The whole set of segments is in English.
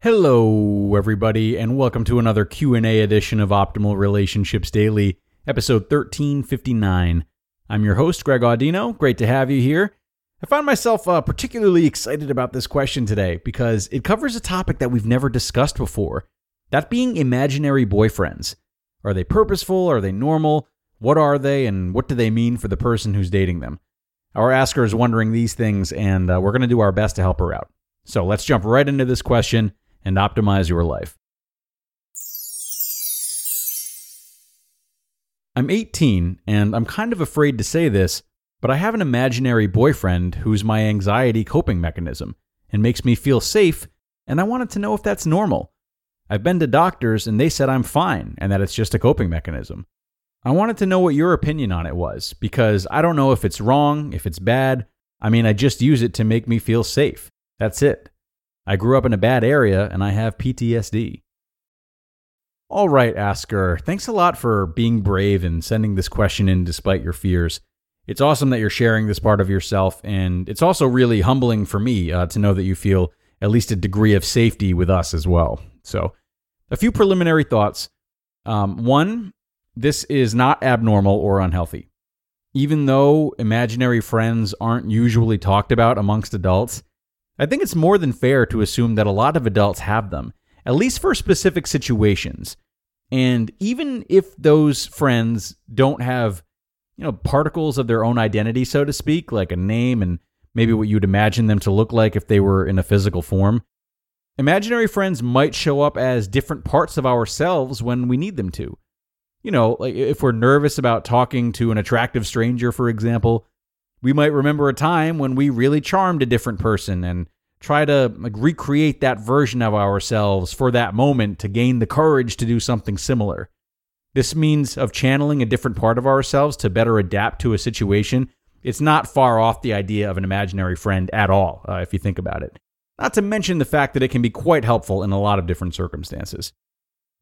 Hello everybody and welcome to another Q&A edition of Optimal Relationships Daily, episode 1359. I'm your host Greg Audino. Great to have you here. I find myself uh, particularly excited about this question today because it covers a topic that we've never discussed before. That being imaginary boyfriends. Are they purposeful? Are they normal? What are they and what do they mean for the person who's dating them? Our asker is wondering these things and uh, we're going to do our best to help her out. So let's jump right into this question and optimize your life. I'm 18 and I'm kind of afraid to say this, but I have an imaginary boyfriend who's my anxiety coping mechanism and makes me feel safe, and I wanted to know if that's normal. I've been to doctors and they said I'm fine and that it's just a coping mechanism. I wanted to know what your opinion on it was because I don't know if it's wrong, if it's bad. I mean, I just use it to make me feel safe. That's it. I grew up in a bad area and I have PTSD. All right, Asker, thanks a lot for being brave and sending this question in despite your fears. It's awesome that you're sharing this part of yourself, and it's also really humbling for me uh, to know that you feel at least a degree of safety with us as well. So, a few preliminary thoughts. Um, one, this is not abnormal or unhealthy. Even though imaginary friends aren't usually talked about amongst adults, I think it's more than fair to assume that a lot of adults have them, at least for specific situations. And even if those friends don't have, you know, particles of their own identity, so to speak, like a name and maybe what you'd imagine them to look like if they were in a physical form, imaginary friends might show up as different parts of ourselves when we need them to. You know, like if we're nervous about talking to an attractive stranger, for example, we might remember a time when we really charmed a different person and try to like, recreate that version of ourselves for that moment to gain the courage to do something similar. This means of channeling a different part of ourselves to better adapt to a situation. It's not far off the idea of an imaginary friend at all, uh, if you think about it. Not to mention the fact that it can be quite helpful in a lot of different circumstances.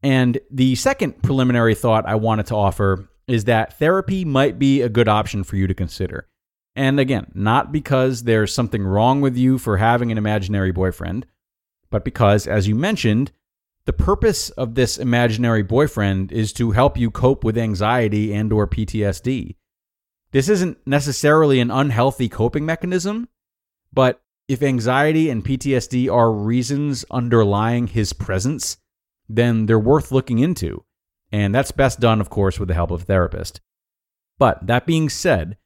And the second preliminary thought I wanted to offer is that therapy might be a good option for you to consider. And again, not because there's something wrong with you for having an imaginary boyfriend, but because, as you mentioned, the purpose of this imaginary boyfriend is to help you cope with anxiety and or PTSD. This isn't necessarily an unhealthy coping mechanism, but if anxiety and PTSD are reasons underlying his presence, then they're worth looking into. And that's best done, of course, with the help of a therapist. But that being said,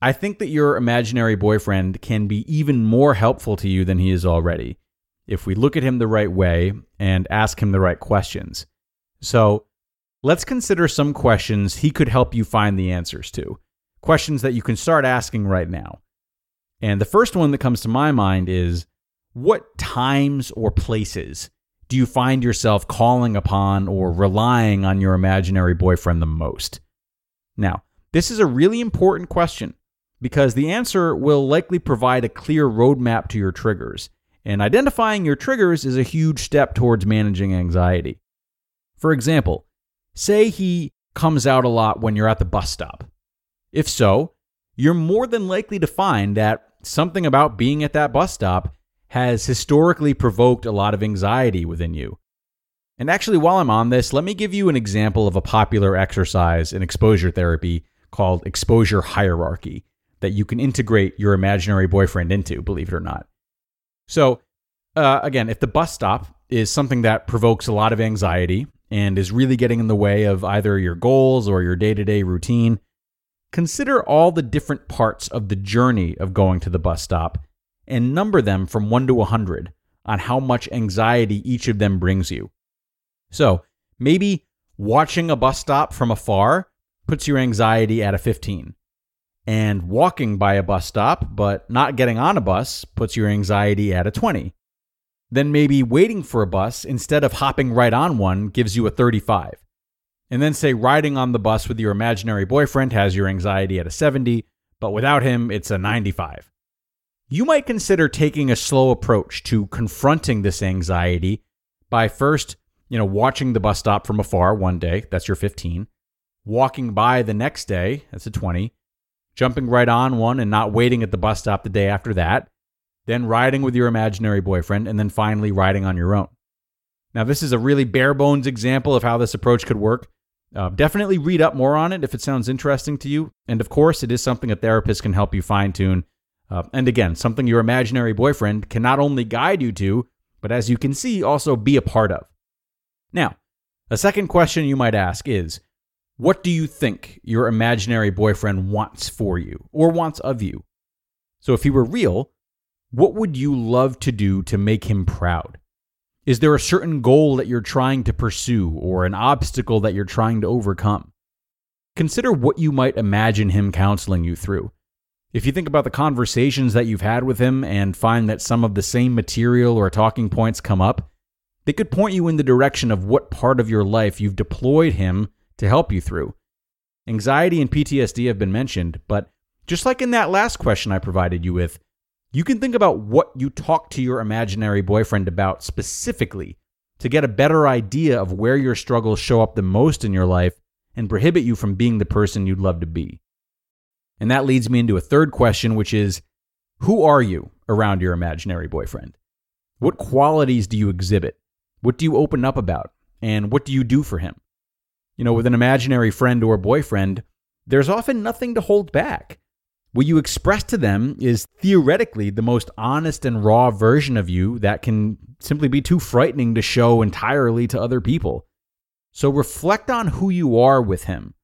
I think that your imaginary boyfriend can be even more helpful to you than he is already if we look at him the right way and ask him the right questions. So, let's consider some questions he could help you find the answers to. Questions that you can start asking right now. And the first one that comes to my mind is what times or places do you find yourself calling upon or relying on your imaginary boyfriend the most? Now, this is a really important question because the answer will likely provide a clear roadmap to your triggers, and identifying your triggers is a huge step towards managing anxiety. For example, say he comes out a lot when you're at the bus stop. If so, you're more than likely to find that something about being at that bus stop has historically provoked a lot of anxiety within you. And actually, while I'm on this, let me give you an example of a popular exercise in exposure therapy called exposure hierarchy that you can integrate your imaginary boyfriend into, believe it or not. So, uh, again, if the bus stop is something that provokes a lot of anxiety and is really getting in the way of either your goals or your day to day routine, consider all the different parts of the journey of going to the bus stop and number them from 1 to 100 on how much anxiety each of them brings you. So, maybe watching a bus stop from afar puts your anxiety at a 15 and walking by a bus stop but not getting on a bus puts your anxiety at a 20. Then maybe waiting for a bus instead of hopping right on one gives you a 35. And then say riding on the bus with your imaginary boyfriend has your anxiety at a 70, but without him it's a 95. You might consider taking a slow approach to confronting this anxiety by first, you know, watching the bus stop from afar one day, that's your 15, walking by the next day, that's a 20, jumping right on one and not waiting at the bus stop the day after that, then riding with your imaginary boyfriend, and then finally riding on your own. Now, this is a really bare bones example of how this approach could work. Uh, definitely read up more on it if it sounds interesting to you. And of course, it is something a therapist can help you fine tune. Uh, and again, something your imaginary boyfriend can not only guide you to, but as you can see, also be a part of. Now, a second question you might ask is What do you think your imaginary boyfriend wants for you or wants of you? So, if he were real, what would you love to do to make him proud? Is there a certain goal that you're trying to pursue or an obstacle that you're trying to overcome? Consider what you might imagine him counseling you through. If you think about the conversations that you've had with him and find that some of the same material or talking points come up, they could point you in the direction of what part of your life you've deployed him to help you through. Anxiety and PTSD have been mentioned, but just like in that last question I provided you with, you can think about what you talk to your imaginary boyfriend about specifically to get a better idea of where your struggles show up the most in your life and prohibit you from being the person you'd love to be. And that leads me into a third question, which is Who are you around your imaginary boyfriend? What qualities do you exhibit? What do you open up about? And what do you do for him? You know, with an imaginary friend or boyfriend, there's often nothing to hold back. What you express to them is theoretically the most honest and raw version of you that can simply be too frightening to show entirely to other people. So reflect on who you are with him,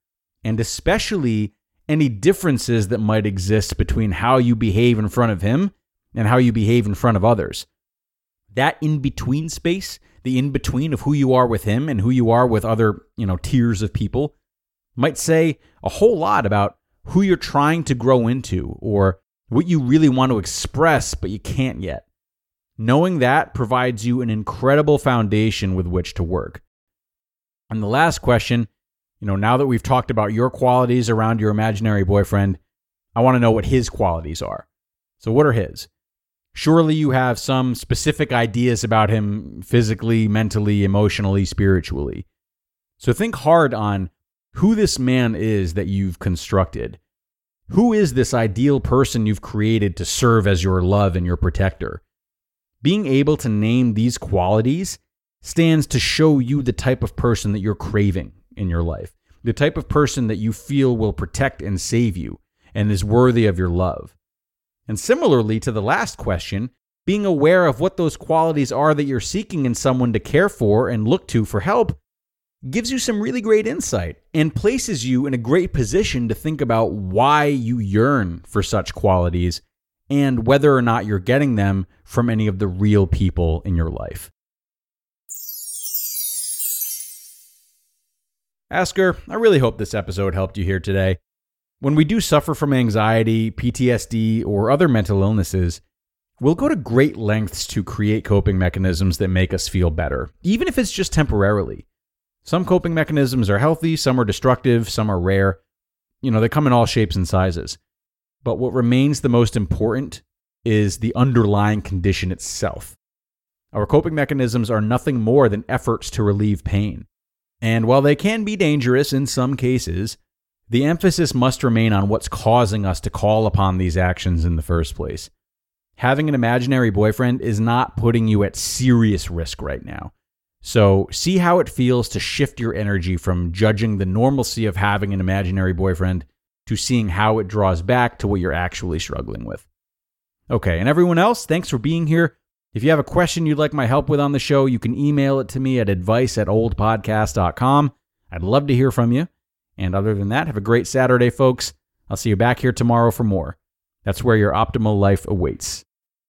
and especially any differences that might exist between how you behave in front of him and how you behave in front of others. That in between space, the in between of who you are with him and who you are with other, you know, tiers of people, might say a whole lot about who you're trying to grow into or what you really want to express, but you can't yet. Knowing that provides you an incredible foundation with which to work. And the last question, you know, now that we've talked about your qualities around your imaginary boyfriend, I want to know what his qualities are. So, what are his? Surely you have some specific ideas about him physically, mentally, emotionally, spiritually. So, think hard on who this man is that you've constructed. Who is this ideal person you've created to serve as your love and your protector? Being able to name these qualities stands to show you the type of person that you're craving in your life, the type of person that you feel will protect and save you and is worthy of your love. And similarly to the last question, being aware of what those qualities are that you're seeking in someone to care for and look to for help gives you some really great insight and places you in a great position to think about why you yearn for such qualities and whether or not you're getting them from any of the real people in your life. Asker, I really hope this episode helped you here today. When we do suffer from anxiety, PTSD, or other mental illnesses, we'll go to great lengths to create coping mechanisms that make us feel better, even if it's just temporarily. Some coping mechanisms are healthy, some are destructive, some are rare. You know, they come in all shapes and sizes. But what remains the most important is the underlying condition itself. Our coping mechanisms are nothing more than efforts to relieve pain. And while they can be dangerous in some cases, the emphasis must remain on what's causing us to call upon these actions in the first place. Having an imaginary boyfriend is not putting you at serious risk right now. So, see how it feels to shift your energy from judging the normalcy of having an imaginary boyfriend to seeing how it draws back to what you're actually struggling with. Okay, and everyone else, thanks for being here. If you have a question you'd like my help with on the show, you can email it to me at advice at oldpodcast.com. I'd love to hear from you. And other than that, have a great Saturday, folks. I'll see you back here tomorrow for more. That's where your optimal life awaits.